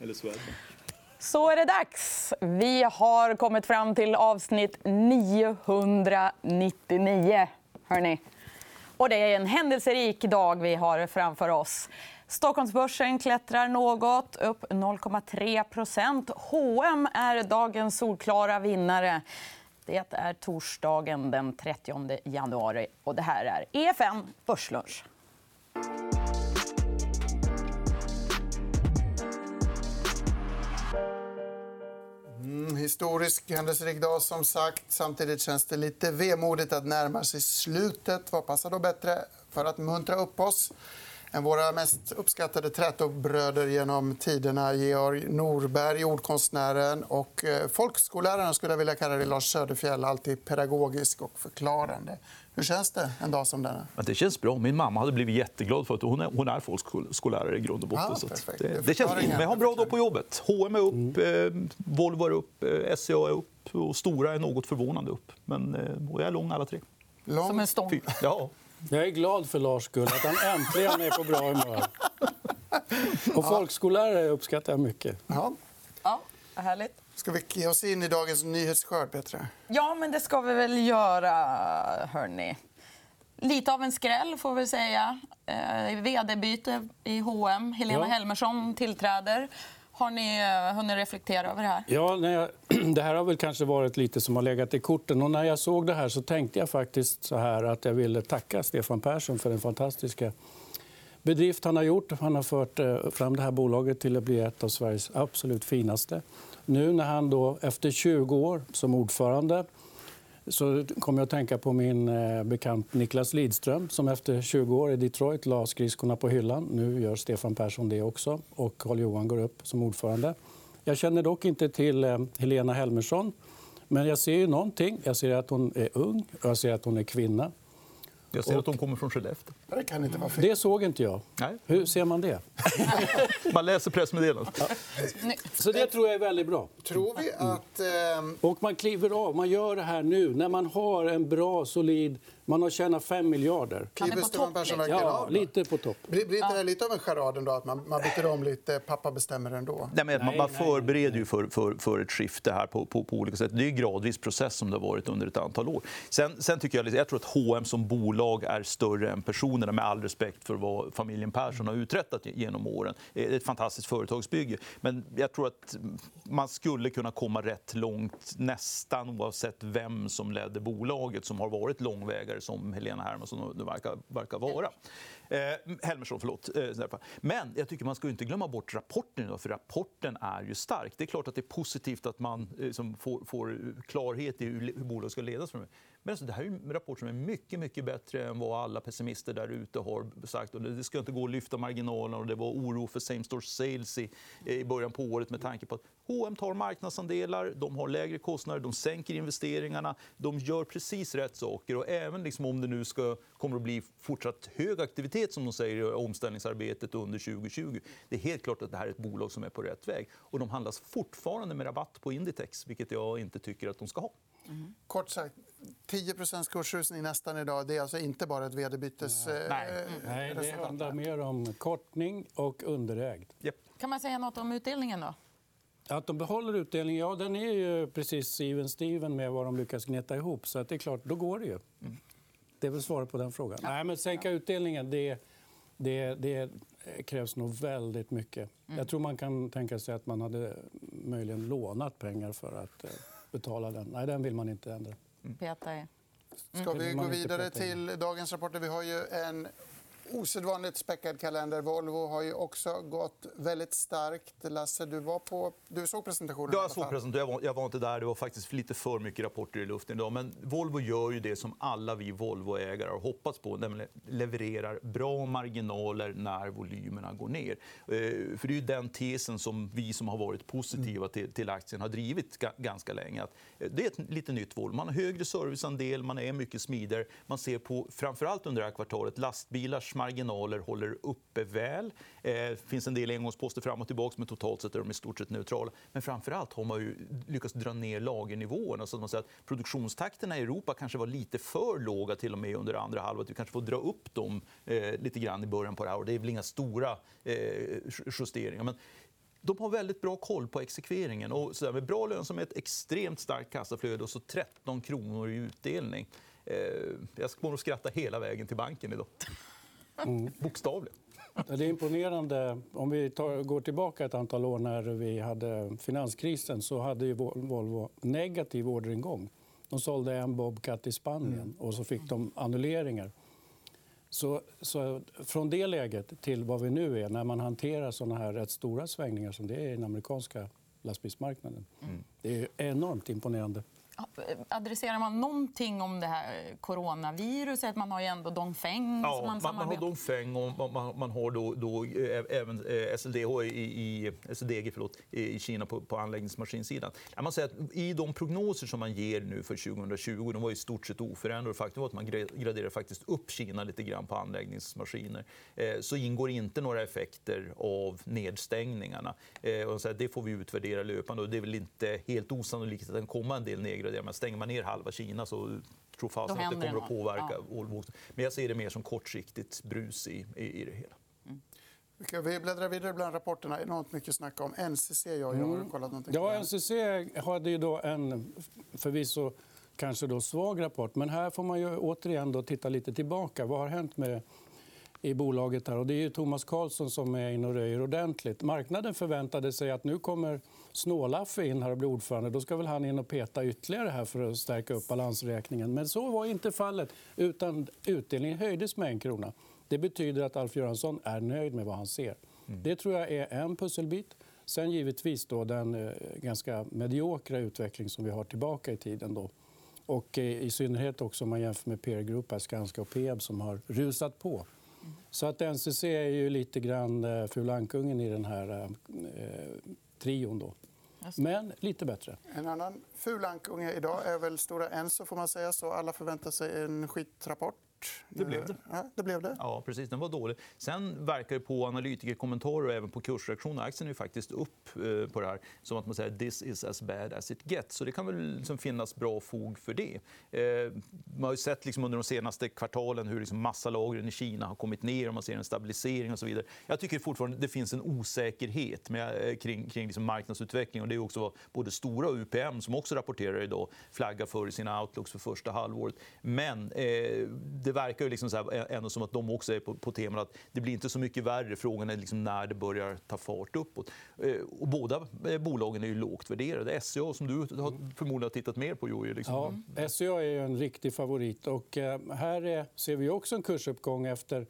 Eller Swedbank. Så är det dags. Vi har kommit fram till avsnitt 999. Hörrni. Och det är en händelserik dag vi har framför oss. Stockholmsbörsen klättrar något, upp 0,3% H&M är dagens solklara vinnare. Det är torsdagen den 30 januari. och Det här är EFN Börslunch. Mm, historisk händelserik dag, som sagt. Samtidigt känns det lite vemodigt att närma sig slutet. Vad passar då bättre för att muntra upp oss än våra mest uppskattade trätobröder genom tiderna Georg Norberg, ordkonstnären och eh, folkskolläraren skulle jag vilja kalla det, Lars Söderfjell. Alltid pedagogisk och förklarande. Hur känns det en dag som denna? Det känns bra. Min mamma hade blivit jätteglad för att hon är, hon är folkskollärare i grund och botten. Ja, så det, Det känns förklarar Men jag har en bra dag på jobbet. H&M är upp, eh, Volvo är upp, eh, SCA är upp och Stora är något förvånande upp. Men eh, jag är lång alla tre. Lång... Som en stång. Fy- Ja. Jag är glad för Lars skull, att han äntligen är på bra humör. Och folkskollärare uppskattar jag mycket. Ja. Ja, härligt. Ska vi ge oss in i dagens nyhetsskörd, Petra? Ja, men det ska vi väl göra, hörni. Lite av en skräll, får vi säga. Eh, vd-byte i H&M. Helena Ja. Helmersson tillträder. Har ni eh, hunnit reflektera över det här? Ja, jag, det här har väl kanske varit lite som har legat i korten. Och när jag såg det här så tänkte jag faktiskt så här att jag ville tacka Stefan Persson för den fantastiska bedrift han har gjort. Han har fört eh, fram det här bolaget till att bli ett av Sveriges absolut finaste. Nu när han då, efter 20 år som ordförande så kom jag att tänka på min eh, bekant Niklas Lidström som efter 20 år i Detroit la skridskorna på hyllan. Nu gör Stefan Persson det också och Carl-Johan går upp som ordförande. Jag känner dock inte till eh, Helena Helmersson. Men jag ser ju någonting. Jag ser att hon är ung och jag ser att hon är kvinna. Jag ser att de kommer från Skellefteå. Det kan inte vara fel. Det såg inte jag. Nej. Hur ser man det? Man läser pressmeddelandet. Så det tror jag är väldigt bra. Tror vi att... ehm, Och man kliver av. Man gör det här nu när man har en bra, solid... Man har tjänat 5 miljarder. Kliver Stefan topp, Persson verkligen Ja, av? då? lite på topp. Blir, blir inte det lite av en charad ändå, att man, man byter om lite, pappa bestämmer ändå? Nej, men man man förbereder ju för, för, för ett skifte här på, på, på olika sätt. Det är en gradvis process som det har varit under ett antal år. Sen, sen tycker jag, jag tror att H&M som bolag är större än generationerna med all respekt för vad familjen Persson har uträttat genom åren. Det är ett fantastiskt företagsbygge. Men jag tror att man skulle kunna komma rätt långt nästan oavsett vem som ledde bolaget som har varit långvägare som Helena Hermansson nu verkar, verkar vara. Eh, Helmersson, förlåt. Eh, Men jag tycker man ska inte glömma bort rapporten idag, för rapporten är ju stark. Det är klart att det är positivt att man eh, som får, får klarhet i hur hur bolaget ska ledas framöver. Men alltså, det här är en rapport som är mycket, mycket bättre än vad alla pessimister där ute har sagt. Och det ska inte gå att lyfta marginalerna och det var oro för same store sales i, i början på året med tanke på att H&M tar marknadsandelar, de har lägre kostnader, de sänker investeringarna, de gör precis rätt saker. Och även liksom om det nu ska, kommer att bli fortsatt hög aktivitet som de säger i omställningsarbetet under 2020. Det är helt klart att det här är ett bolag som är på rätt väg. Och de handlas fortfarande med rabatt på Inditex, vilket jag inte tycker att de ska ha. Kort sagt, 10% kursrusning nästan idag. Det är alltså inte bara ett vd-bytes... eh, Nej. Nej, det handlar mer om kortning och underägd. Japp. Kan man säga något om utdelningen? då? Att de behåller utdelningen, ja, den är ju precis even Steven med vad de lyckas gneta ihop. Så att det är klart, då går det ju. Det är väl svaret på den frågan. Nej, men sänka utdelningen, det, det, det krävs nog väldigt mycket. Jag tror man kan tänka sig att man hade möjligen lånat pengar för att eh, betala den. Nej, den vill man inte ändra. Peta i. Ska vi vill gå vidare till dagens rapporter? Vi har ju en osedvanligt späckad kalender. Volvo har ju också gått väldigt starkt. Lasse, du, var på... du såg presentationen? alla Jag såg presentationen. Jag var, inte där. Det var faktiskt lite för mycket rapporter i luften idag. Men Volvo gör ju det som alla vi Volvo-ägare har hoppats på. Nämligen levererar bra marginaler när volymerna går ner. Eh, För det är den tesen som vi som har varit positiva till, aktien har drivit ga- ganska länge. Eh, det är ett lite nytt Volvo. Man har högre serviceandel, man är mycket smidigare. Man ser på, framförallt under det här kvartalet, lastbilars marginaler håller uppe väl. Det finns en del engångsposter fram och tillbaka, men totalt sett är de i stort sett neutrala. Men framförallt har man ju lyckats dra ner lagernivåerna. Så att man säger att produktionstakterna i Europa kanske var lite för låga till och med under andra halvåret. Vi kanske får dra upp dem eh, lite grann i början på det här året. Det är väl inga stora eh, justeringar. Men de har väldigt bra koll på exekveringen. Och så där, med bra lönsamhet, extremt starkt kassaflöde och så 13 kronor i utdelning. Eh, jag kommer att skratta hela vägen till banken idag. Mm. Bokstavligen. Det är imponerande. Om vi tar, går tillbaka ett antal år när vi hade finanskrisen så hade ju Volvo negativ orderingång. De sålde en Bobcat i Spanien mm. och så fick de annulleringar. Så, så, från det läget till vad vi nu är, när man hanterar såna här rätt stora svängningar som det är i den amerikanska lastbilsmarknaden. Mm. Det är enormt imponerande. Adresserar man någonting om det här coronaviruset? Man har ju ändå Dongfeng. Ja, man, man, har Dongfeng och man, man har då, då även eh, SLDH i, i, SLDG förlåt, i Kina på, på anläggningsmaskinsidan. Måste säga att I de prognoser som man ger nu för 2020 de var i stort sett oförändrade. Faktum var att man graderar faktiskt upp Kina lite grann på anläggningsmaskiner. Eh, så ingår inte några effekter av nedstängningarna. Eh, och så det får vi utvärdera löpande. Och det är väl inte helt osannolikt att det kommer en del nedgraderingar nedgradera. Men stänger man ner halva Kina så tror fasen att det kommer att påverka ja. Men jag ser det mer som kortsiktigt brus i, i, i det hela. Mm. Vi bläddrar vidare bland rapporterna. Enormt mycket snack om NCC. Jag, jag har mm. kollat någonting ja, NCC hade ju då en förvisso kanske då svag rapport. Men här får man ju återigen då titta lite tillbaka. Vad har hänt med i bolaget. Här. Och det är Thomas Karlsson som är inne och röjer ordentligt. Marknaden förväntade sig att nu kommer Snålaffe in här och blir ordförande. Då ska väl han in och peta ytterligare här för att stärka upp balansräkningen. Men så var inte fallet. utan Utdelningen höjdes med en krona. Det betyder att Alf Göransson är nöjd med vad han ser. Mm. Det tror jag är en pusselbit. Sen givetvis då den eh, ganska mediokra utveckling som vi har tillbaka i tiden. Då. Och eh, I synnerhet också om man jämför med peer group, Skanska och Peab som har rusat på. Så att NCC är ju lite grann eh, fulankungen i den här eh, trion. Då. Men lite bättre. En annan fulankunge idag är väl Stora Enso. Får man säga så. Alla förväntar sig en skitrapport. Det blev det. Ja, det blev det. Ja, precis. Den var dålig. Sen verkar det på analytikerkommentarer och även på kursreaktioner aktien är faktiskt upp eh, på det här. Som att man säger this is as bad as it gets. Så det kan väl liksom finnas bra fog för det. Eh, man har sett liksom under de senaste kvartalen hur liksom massalagren i Kina har kommit ner och man ser en stabilisering och så vidare. Jag tycker fortfarande det finns en osäkerhet med, eh, kring, kring liksom marknadsutvecklingen. Det är också vad både Stora och UPM, som också rapporterar idag, flaggar för i sina outlooks för första halvåret. Men eh, det det verkar ju liksom så här, ändå som att de också är på, på temat att det blir inte så mycket värre. Frågan är liksom när det börjar ta fart uppåt. Eh, och båda eh, bolagen är ju lågt värderade. SCA, som du har förmodligen har tittat mer på, Joey. Liksom. Ja, SCA är en riktig favorit. Och eh, här ser vi också en kursuppgång efter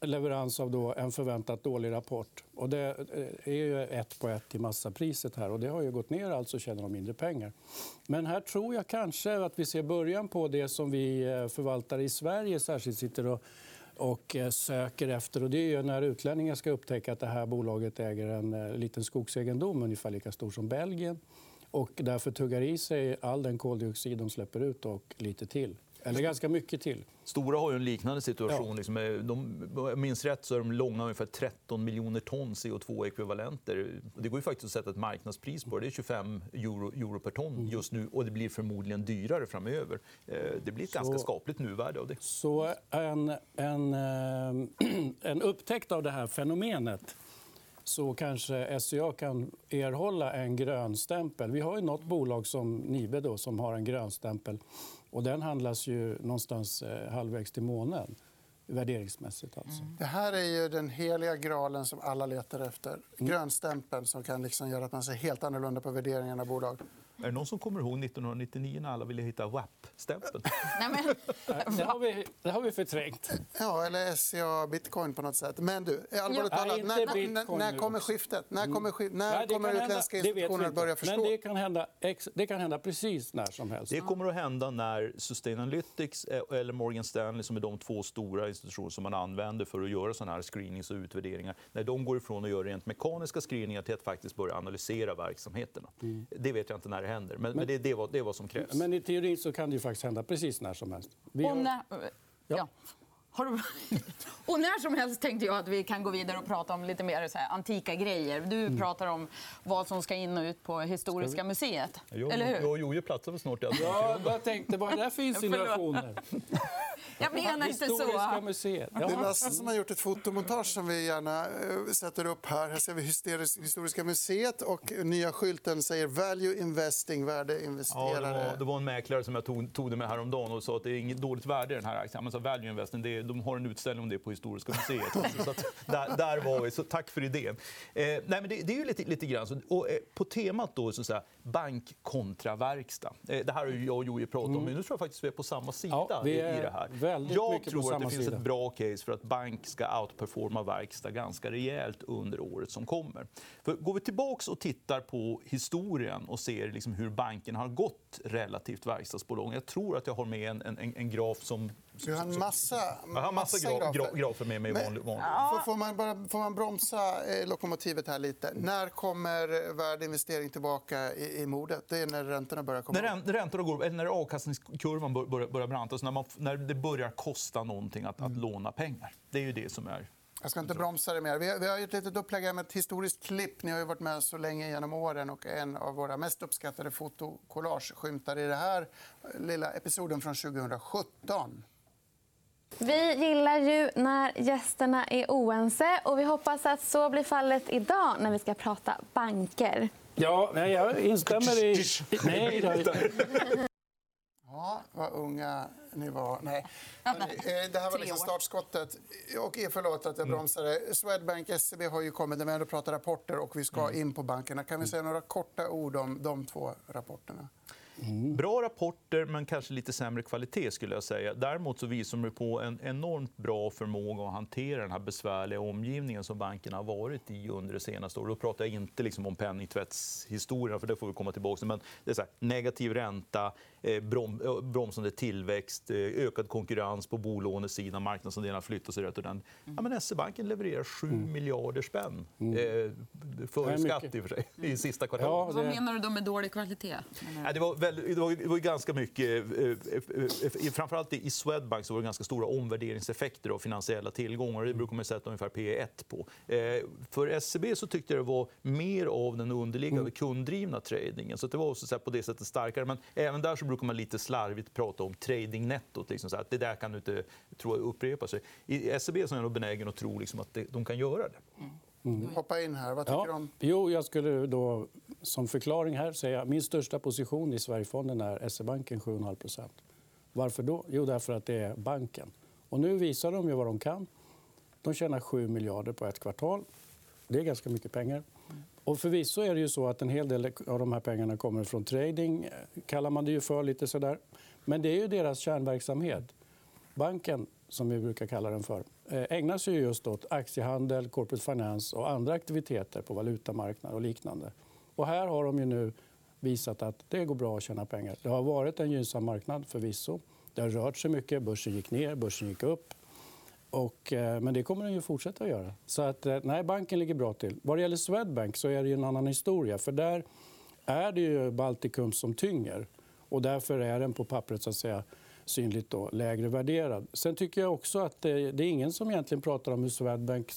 leverans av då en förväntat dålig rapport. Och det eh, är ju ett på ett till massapriset. här. Och det har ju gått ner, alltså tjänar de mindre pengar. Men här tror jag kanske att vi ser början på det som vi eh, förvaltare i Sverige särskilt sitter och och eh, söker efter. Och det är när utlänningar ska upptäcka att det här bolaget äger en liten skogsegendom ungefär lika stor som Belgien och därför tuggar i sig all den koldioxid de släpper ut och lite till. Eller ganska mycket till. Stora har ju en liknande situation. Ja. Liksom, de, jag minns rätt så är de långa ungefär 13 miljoner ton CO2-ekvivalenter. Det går ju faktiskt att sätta ett marknadspris på det. Det är 25 euro, euro per ton mm. just nu och det blir förmodligen dyrare framöver. Eh, det blir ett så, ganska skapligt nuvärde av det. Så en, en, eh, en upptäckt av det här fenomenet så kanske SCA kan erhålla en grönstämpel. Vi har ju något bolag som Nibe då, som har en grönstämpel. Och den handlas ju någonstans eh, halvvägs till månen värderingsmässigt. Alltså. Mm. Det här är ju den heliga graalen som alla letar efter. Mm. Grönstämpeln som kan liksom göra att man ser helt annorlunda på värderingen av bolag. Är det någon som kommer ihåg 1999 när alla ville hitta WAP-stämpeln? det, har vi, det har vi förträngt. Ja, eller SCA Bitcoin på något sätt. Men du, allvarligt talat, när, när, när kommer skiftet? När mm. kommer, skif när Nej, kommer utländska institutioner att börja förstå? Men det kan, hända, det kan hända precis när som helst. Det kommer att hända när Sustainalytics eller Morgan Stanley, som är de två stora institutioner som man använder för att göra såna här screenings och utvärderingar, när de går ifrån att göra rent mekaniska screeningar till att faktiskt börja analysera verksamheterna. Mm. Det vet jag inte när händer. Men, men, det, det, är vad, det är vad som krävs. Men i teorin så kan det ju faktiskt hända precis när som helst. Vi har... när... ja. Har du... och när som helst tänkte jag att vi kan gå vidare och prata om lite mer så här, antika grejer. Du mm. pratar om vad som ska in och ut på Historiska museet. Jo, eller hur? Jo, jo, platsar väl snart i Ja, jag tänkte, vad är det för insinuationer? Jag menar inte Historiska så. museet. Det är Ja. Lasse som har gjort ett fotomontage som vi gärna eh, sätter upp här. Här ser vi Historiska museet och nya skylten säger Value Investing, Ja, det, värdeinvesterare. var, det var en mäklare som jag tog, tog det med häromdagen och sa att det är inget dåligt värde i den här aktien. Men så value investing, det är, de har en utställning om det på Historiska museet. också. så där, där var vi. Så tack för idén. Eh, nej, men det, det är ju lite, lite grann så. Och, eh, på temat då, så säga, bank kontra verkstad. Eh, det här har ju jag och Joje pratat om, men nu tror jag faktiskt vi är på samma sida Mm. Ja, i, det här. jag tror att det finns sida. ett bra case för att bank ska outperforma verkstad ganska rejält under året som kommer. För går vi tillbaka och tittar på historien och ser liksom hur banken har gått relativt verkstadsbolagen. Jag tror att jag har med en, en, en graf som... Du har en massa, Jag har massa gra, grafer. gra, grafer med mig. Men- Vanlig, vanlig. Får, får, man bara, får man bromsa eh, lokomotivet här lite? När kommer värdeinvestering tillbaka i, i modet? Det är när räntorna börjar komma När, räntorna går, eller när avkastningskurvan bör- börjar, börjar branta, alltså när, man, när det börjar kosta någonting att, att låna pengar. Det är ju det som är... Jag ska inte bromsa det mer. Vi har, vi har ett litet upplägg med ett historiskt klipp. Ni har ju varit med så länge genom åren och en av våra mest uppskattade fotokollage skymtar i den här lilla episoden från 2017. Vi gillar ju när gästerna är oense och vi hoppas att så blir fallet idag när vi ska prata banker. Ja, nej, jag instämmer i... Nej, då. Ja, vad unga ni var. Nej. Eh, Det här var liksom startskottet. Och förlåt att jag bromsade. Swedbank, SEB har ju kommit ändå pratar rapporter och vi ska in på bankerna. Kan vi säga några korta ord om de två rapporterna? Bra rapporter, men kanske lite sämre kvalitet. skulle jag säga. Däremot så visar de på en enormt bra förmåga att hantera den här besvärliga omgivningen som bankerna har varit i under det senaste året. Då pratar jag inte liksom om penningtvättshistorien, för det får vi komma tillbaka till. Men det är så här, negativ ränta, eh, brom, eh, bromsande tillväxt, eh, ökad konkurrens på bolånesidan, marknadsandelarna flyttar sig rätt ordentligt. Ja, men SE-banken levererar 7 miljarder spänn eh, Det före skatt i och för sig, i sista kvartalet. Ja, Vad det... menar du då med dålig kvalitet? Nej, det, var väl, det, var, det var ju ganska mycket... Eh, eh, eh, framförallt i Swedbank så var det ganska stora omvärderingseffekter av finansiella tillgångar. Det brukar man sätta ungefär P1 på. Eh, för SEB så tyckte jag det var mer av den underliggande kunddrivna tradingen. Så det var så på det sättet starkare. Men även där så brukar man lite slarvigt prata om tradingnettot. Liksom, så att det där kan du inte tro upprepa sig. I SEB så är jag nog benägen att tro liksom, att de kan göra det. Hoppa in här. Vad tycker du Ja. om Jo, jag skulle då som förklaring här säga min största position i Sverigefonden är SE-banken 7,5% Varför då? Jo, därför att det är banken. Och nu visar de ju vad de kan. De tjänar 7 miljarder på ett kvartal. Det är ganska mycket pengar. Och förvisso är det ju så att en hel del av de här pengarna kommer från trading, kallar man det ju för. lite sådär. Men det är ju deras kärnverksamhet. Banken, som vi brukar kalla den för, Eh, ägnar sig just åt aktiehandel, corporate finance och andra aktiviteter på valutamarknader och liknande. Och här har de ju nu visat att det går bra att tjäna pengar. Det har varit en gynnsam marknad förvisso. Det har rört sig mycket. Börsen gick ner, börsen gick upp. Och, eh, men det kommer den ju fortsätta att göra. Så att, eh, nej, banken ligger bra till. Vad det gäller Swedbank så är det ju en annan historia. För där är det ju Baltikum som tynger. Och därför är den på pappret så att säga, synligt då, lägre värderad. Sen tycker jag också att det, det är ingen som egentligen pratar om hur Swedbank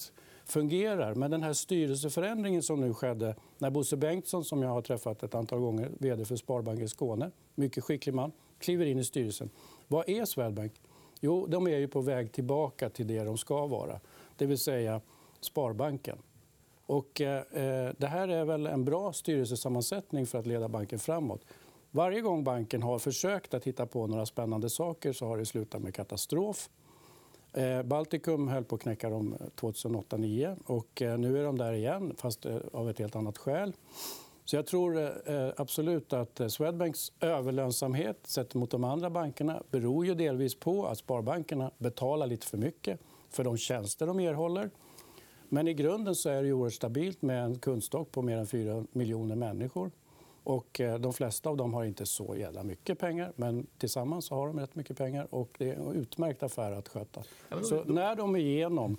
fungerar. Men den här styrelseförändringen som nu skedde när Bosse Bengtsson, som jag har träffat ett antal gånger, vd för Sparbanken Skåne, mycket skicklig man, kliver in i styrelsen. Vad är Swedbank? Jo, de är ju på väg tillbaka till det de ska vara, det vill säga Sparbanken. Och, eh, eh det här är väl en bra styrelsesammansättning för att leda banken framåt. Varje gång banken har försökt att hitta på några spännande saker så har det slutat med katastrof. Eh, Baltikum höll på att knäcka dem eh, 2008-2009 och eh, nu är de där igen, fast av ett helt annat skäl. Så jag tror absolut att Swedbanks överlönsamhet sett mot de andra bankerna beror ju delvis på att sparbankerna betalar lite för mycket för de tjänster de erhåller. Men i grunden så är det oerhört stabilt med en kundstock på mer än 4 miljoner människor. Och eh, de flesta av dem har inte så jävla mycket pengar, men tillsammans har de rätt mycket pengar. och Det är en utmärkt affär att sköta. Så när de är igenom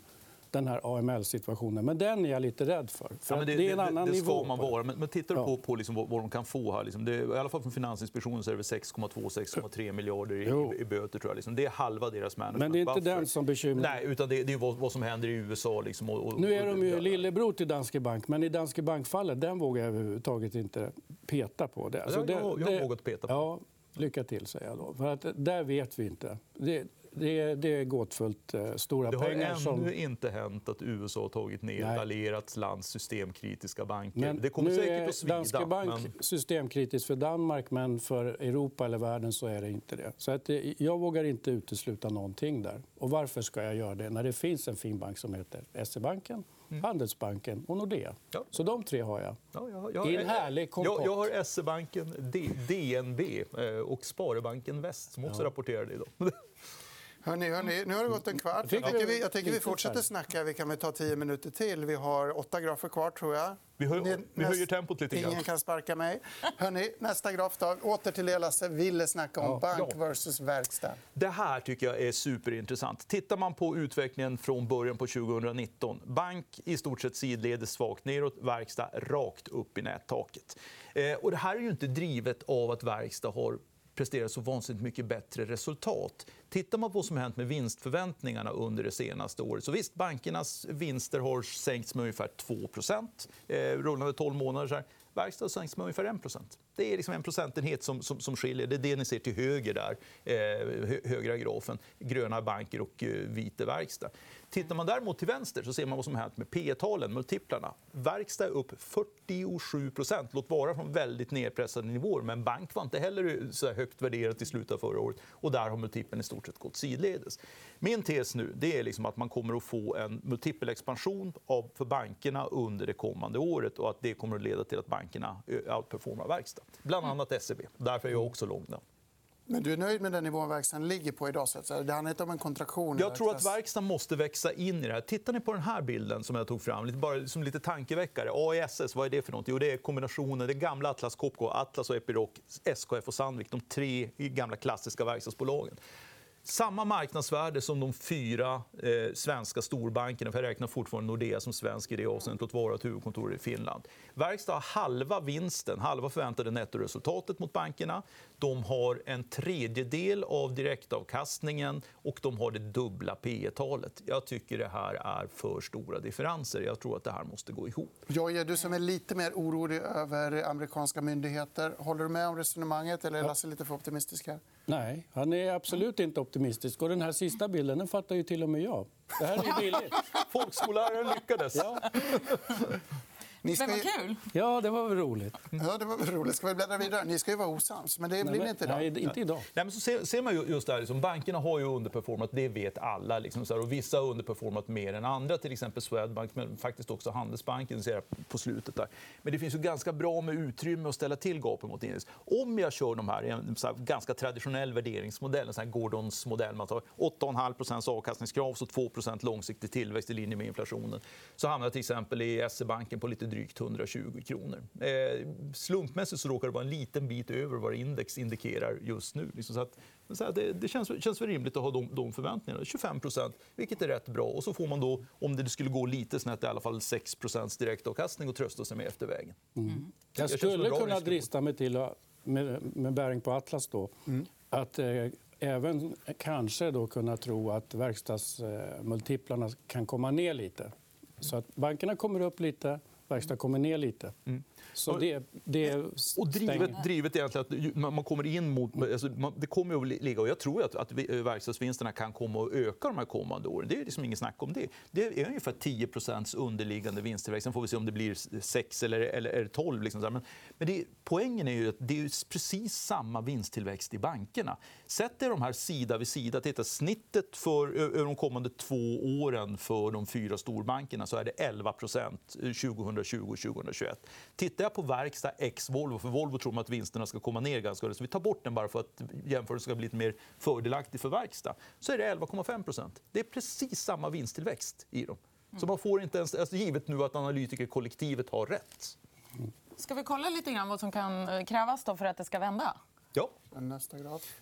den här AML-situationen, men den är jag lite rädd för. för Ja, det, det, är en det, annan det nivå. ska man det. vara. Men, men tittar du på, på liksom vad, vad de kan få här... Liksom, det, I alla fall från Finansinspektionen så är det väl 6,2-6,3 miljarder i, i böter. Tror jag. Liksom, det är halva deras management Men det är inte buffer. den som bekymrar. Nej, utan det, det är vad, vad som händer i USA. Liksom, och, och, Nu är de ju lillebror till Danske Bank, men i Danske Bank-fallet den vågar jag överhuvudtaget inte peta på. Det, jag- jag- jag har vågat peta på. Ja, lycka till, säger jag då. För att där vet vi inte. Det, det, det är gåtfullt eh, stora Det har pengar. ännu Som... inte hänt att USA har tagit ner Nej. ett allierat lands systemkritiska banker. Men det kommer säkert att svida. Danske Bank men... systemkritiskt för Danmark, men för Europa eller världen så är det inte det. Så att det- jag vågar inte utesluta någonting där. Och varför ska jag göra det när det finns en fin bank som heter SE-banken, Handelsbanken och Nordea? Mm. Ja. Så de tre har jag. Ja, jag, jag, I en härlig kompott. jag, jag har SE-banken, DNB eh, och Sparbanken Väst som också rapporterade idag. Hörni, hörni, nu har det gått en kvart. Jag vi tycker vi, jag tycker vi fortsätter snacka. Vi kan väl ta tio minuter till. Vi har åtta grafer kvar, tror jag. Vi hö- vi näst- höjer tempot lite grann. Ingen kan sparka mig. Hörni, nästa graf då. Åter till det Lasse ville snacka om. Ja. bank versus verkstad. Det här tycker jag är superintressant. Tittar man på utvecklingen från början på 2019. Bank i stort sett sidledes svagt neråt, verkstad rakt upp i nättaket. Eh, och det här är ju inte drivet av att verkstad har presterat så vansinnigt mycket bättre resultat. Tittar man på vad som hänt med vinstförväntningarna under det senaste året så visst, bankernas vinster har sänkts med ungefär 2 eh, rullande 12 månader. Så här. Verkstad har sänkts med ungefär 1 Det är liksom en procentenhet som, som, som skiljer. Det är det ni ser till höger där, eh, högra grafen. Gröna banker och eh, vita verkstad. Tittar man däremot till vänster så ser man vad som hänt med P talen multiplarna. Verkstad är upp 47% låt vara från väldigt nedpressade nivåer. Men bank var inte heller så högt värderat i slutet av förra året. Och där har multipeln i stort sett gått sidledes. Min tes nu det är liksom att man kommer att få en multipelexpansion av, för bankerna under det kommande året och att det kommer att leda till att bankerna outperformar verkstad. Bland annat SEB. Därför är jag också lång där. Men du är nöjd med den nivån verkstaden ligger på idag? Så att säga. Det handlar inte om en kontraktion? Jag tror att verkstaden måste växa in i det här. Tittar ni på den här bilden som jag tog fram, lite, bara som lite tankeväckare. AISS, vad är det för något? Jo, det är kombinationen, det gamla Atlas Copco, Atlas och Epiroc, SKF och Sandvik, de tre gamla klassiska verkstadsbolagen. Samma marknadsvärde som de fyra eh, svenska storbankerna. För jag räknar fortfarande Nordea som svensk i det avseendet, låt vara att huvudkontoret är i Finland. Verkstad har halva vinsten, halva förväntade nettoresultatet mot bankerna. De har en tredjedel av direktavkastningen och de har det dubbla P talet Jag tycker det här är för stora differenser. Jag tror att det här måste gå ihop. Jojje, du som är lite mer orolig över amerikanska myndigheter. Håller du med om resonemanget eller är Lasse lite för optimistisk? Här? Nej, han är absolut inte optimistisk. Och den här sista bilden den fattar ju till och med jag. Det här är ju billigt. Folkskolläraren lyckades. Ja, Ni ska ju... vad kul! ja det var väl roligt. Ja, det var väl roligt. Ska vi bläddra vidare? Ni ska ju vara osams, men det blir ni inte idag. Nej, inte idag. Nej, men så ser, ser man ju just där, liksom, bankerna har ju underperformat, det vet alla. Liksom, så här, och vissa har underperformat mer än andra, till exempel Swedbank, men faktiskt också Handelsbanken ser jag på slutet. där. Men det finns ju ganska bra med utrymme att ställa till gapet mot index. Om jag kör de här i en så här, ganska traditionell värderingsmodell, en sån här Gordons modell, man tar 8,5% avkastningskrav så 2% långsiktig tillväxt i linje med inflationen, så hamnar jag till exempel i SE-banken på lite drygt 120 kronor. Eh, slumpmässigt så råkar det vara en liten bit över vad index indikerar just nu. Liksom så att, så att det det känns, känns väl rimligt att ha de, de förväntningarna. 25% vilket är rätt bra. Och så får man då, om det skulle gå lite snett, i alla fall 6 direktavkastning att trösta sig med efter vägen. Jag känns som en skulle kunna drista mig till, med, med bäring på Atlas, då, att eh, även kanske då kunna tro att verkstadsmultiplarna kan komma ner lite. Så att bankerna kommer upp lite, verkstad kommer ner lite. Mm. Så det, det Och drivet, drivet egentligen att man kommer in mot... Alltså, man, det kommer att ligga, och jag tror att, att vi- verkstadsvinsterna kan komma att öka de här kommande åren. Det är liksom ingen snack om det. Det är ungefär 10% underliggande vinsttillväxt. Sen får vi se om det blir 6 eller, eller, eller 12. Liksom. Men, men det, poängen är ju att det är precis samma vinsttillväxt i bankerna. Sätt er de här sida vid sida. Titta, snittet för de kommande två åren för de fyra storbankerna så är det 11% 2020 och 2021. Tittar jag på verkstad ex Volvo, för Volvo tror man att vinsterna ska komma ner ganska så vi tar bort den bara för att jämförelsen ska bli lite mer fördelaktig för verkstad, så är det 11,5% Det är precis samma vinsttillväxt i dem. Så man får inte ens, alltså givet nu att analytikerkollektivet har rätt. Ska vi kolla lite grann vad som kan eh, krävas då för att det ska vända? Ja, Nästa graf.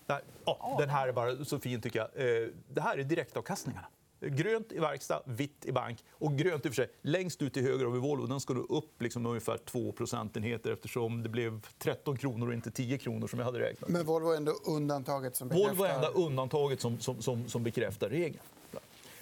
Den här är bara så fin, tycker jag. Eh, Det här är direktavkastningarna. Grönt i verkstad, vitt i bank. Och grönt i och för sig, längst ut till höger har vi Volvo. Den ska nu upp liksom ungefär 2 procentenheter eftersom det blev 13 kronor och inte 10 kronor som jag hade räknat. Men Volvo är ändå undantaget som bekräftar... Volvo är enda undantaget som, som, som, som bekräftar regeln.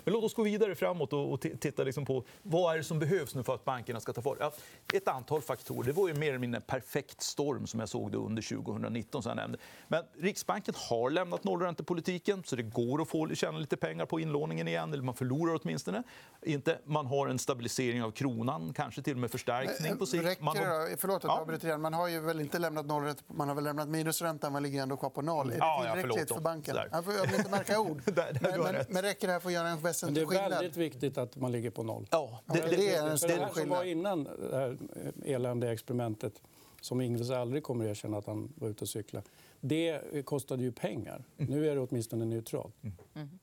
Men låt oss gå vidare framåt och titta liksom på vad är det som behövs nu för att bankerna ska ta fart. Ja, ett antal faktorer. Det var ju mer eller mindre en perfekt storm som jag såg det under 2019. Som jag nämnde. Men Riksbanken har lämnat nollräntepolitiken så det går att få tjäna lite pengar på inlåningen igen. Eller man förlorar åtminstone. Inte. Man har en stabilisering av kronan, kanske till och med förstärkning på sikt. Räcker man har... Förlåt att jag avbryter igen. Man har ju väl inte lämnat nollränta, man har väl lämnat minusräntan, man ligger ändå kvar på noll. Är det ja, tillräckligt för banken? Jag vill inte märka ord. men, men, men räcker det här för att göra en väsentlig skillnad? Det är väldigt viktigt att man ligger på noll. Ja, det, det, det är en stor skillnad. som var innan det här eländiga experimentet som Ingves aldrig kommer att erkänna att han var ute och cykla. Det kostade ju pengar. Nu är det åtminstone neutralt. Mm.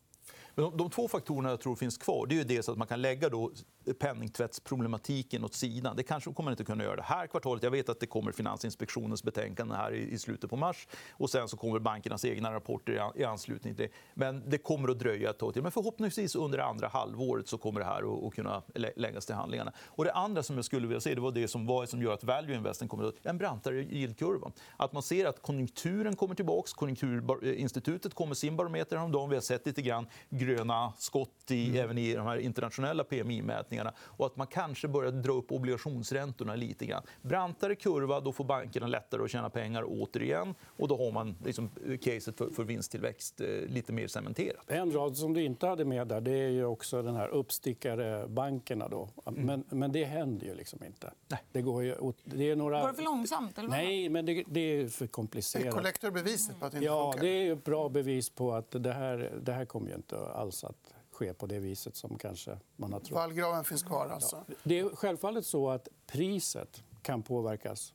Men de, de, två faktorerna jag tror finns kvar det är dels att man kan lägga då penningtvättsproblematiken åt sidan. Det kanske kommer inte kunna göra det här kvartalet. Jag vet att det kommer Finansinspektionens betänkande här i, slutet på mars. och Sen så kommer bankernas egna rapporter i, anslutning till det. Men det kommer att dröja ett tag till. Men förhoppningsvis under andra halvåret så kommer det här att, kunna läggas till handlingarna. Och det andra som jag skulle vilja se det var det som, var, som gör att value investing kommer att... En brantare yieldkurva. Att man ser att konjunkturen kommer tillbaka. Konjunkturinstitutet kommer sin barometer häromdagen. Vi har sett lite grann gröna skott i, mm. även i de här internationella PMI-mätningarna. Och att man kanske börjar dra upp obligationsräntorna lite grann. Brantare kurva, då får bankerna lättare att tjäna pengar återigen. Och då har man liksom caset för, för vinsttillväxt eh, lite mer cementerat. En rad som du inte hade med där det är ju också den här uppstickarbankerna. Då. Mm. Men, men det händer ju liksom inte. Nej. Det går, ju, det är några... Går det för långsamt? Eller Nej, men det, det är för komplicerat. Det är kollektorbeviset på att det inte ja, funkar. Det är ett bra bevis på att det här, det här kommer inte alls att ske på det viset som kanske man har trott. Vallgraven finns kvar. Alltså. Ja. Det är självfallet så att priset kan påverkas.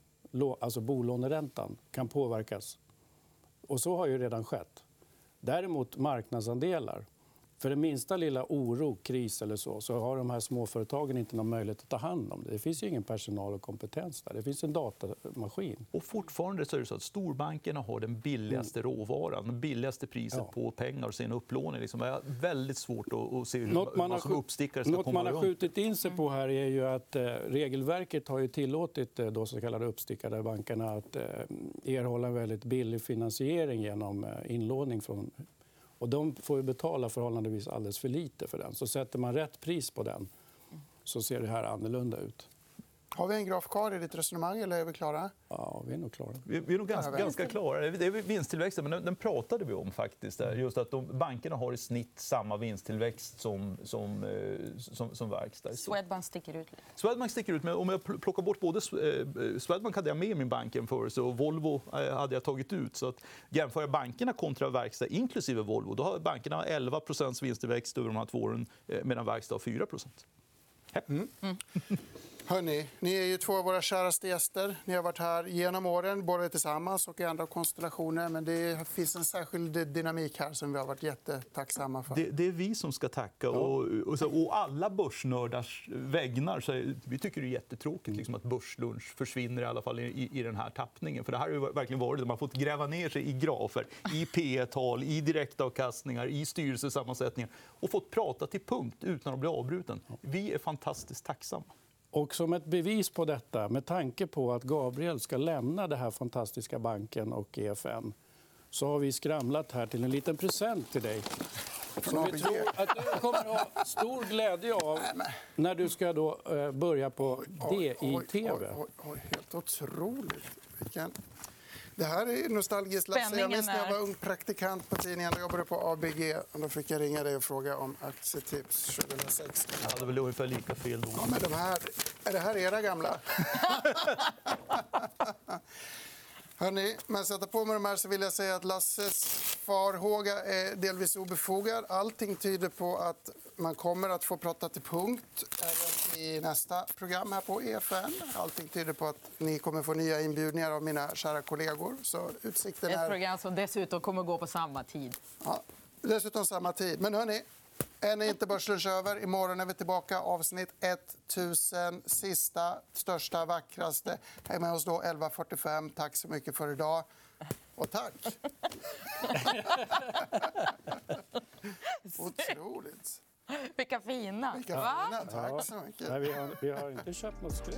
Alltså bolåneräntan kan påverkas. Och så har ju redan skett. Däremot marknadsandelar för den minsta lilla oro, kris eller så, så har de här småföretagen inte någon möjlighet att ta hand om det. Det finns ingen personal och kompetens där. Det finns en datamaskin. Och fortfarande så är det så att storbankerna har den billigaste mm. råvaran, det billigaste priset ja. på pengar och sin upplåning. Liksom. Det är väldigt svårt att se hur något man, man som uppstickare ska något komma man har skjutit in sig på här är ju att eh, regelverket har ju tillåtit eh, då så kallade uppstickare bankerna att eh, erhålla en väldigt billig finansiering genom eh, inlåning från och de får betala förhållandevis alldeles för lite för den. Så sätter man rätt pris på den så ser det här annorlunda ut. Har vi en graf kvar i ditt resonemang eller är vi klara? Ja, vi är nog klara. Vi, är nog ganska, ganska klara. Det är vinsttillväxten, men den, den pratade vi om faktiskt. Där. Just att de, bankerna har i snitt samma vinsttillväxt som, som, eh, som, som verkstad. Swedbank sticker ut lite. Swedbank sticker ut. Men om jag plockar bort både eh, Swedbank hade jag med i min bankjämförelse och Volvo eh, hade jag tagit ut. Så att jämföra bankerna kontra verkstad inklusive Volvo, då har bankerna 11% vinsttillväxt över de här två åren medan verkstad har 4 Mm. Mm. Hörrni, ni är ju två av våra käraste gäster. Ni har varit här genom åren, både tillsammans och i andra konstellationer. Men det finns en särskild dynamik här som vi har varit jättetacksamma för. Det, det är vi som ska tacka. Och, och, så, och alla börsnördars vägnar. Så vi tycker det är jättetråkigt liksom, att Börslunch försvinner i alla fall i, i den här tappningen. För det här har verkligen varit man har fått gräva ner sig i grafer, i P tal i direktavkastningar, i styrelsesammansättningar och fått prata till punkt utan att bli avbruten. Vi är fantastiskt tacksamma. Och som ett bevis på detta, med tanke på att Gabriel ska lämna den här fantastiska banken och EFN så har vi skramlat här till en liten present till dig som vi tror att du kommer att ha stor glädje av när du ska då eh, börja på DI-TV. Helt otroligt. Vilken det här är nostalgiskt. Lasse. Jag minns när jag var ung praktikant på tidningen. Jag jobbade på ABG. Då fick jag ringa dig och fråga om aktietips 2006. Jag hade väl ungefär lika fel då. Ja, men de här, är det här era gamla? Hörrni, men sätta på mig de här så vill jag säga att Lasses farhåga är delvis obefogad. Allting tyder på att man kommer att få prata till punkt även i nästa program här på EFN. Allting tyder på att ni kommer få nya inbjudningar av mina kära kollegor. Så utsikten är... Ett program som dessutom kommer gå på samma tid. Ja, dessutom samma tid. Men hörni, än är inte Börslunch över. Imorgon är vi tillbaka. Avsnitt 1000. Sista, största, vackraste. Häng med oss då 11.45. Tack så mycket för idag. Och tack! Otroligt. Vilka fina. Vilka fina. Tack så mycket. Nej, vi, har, vi har inte köpt nåt skräp.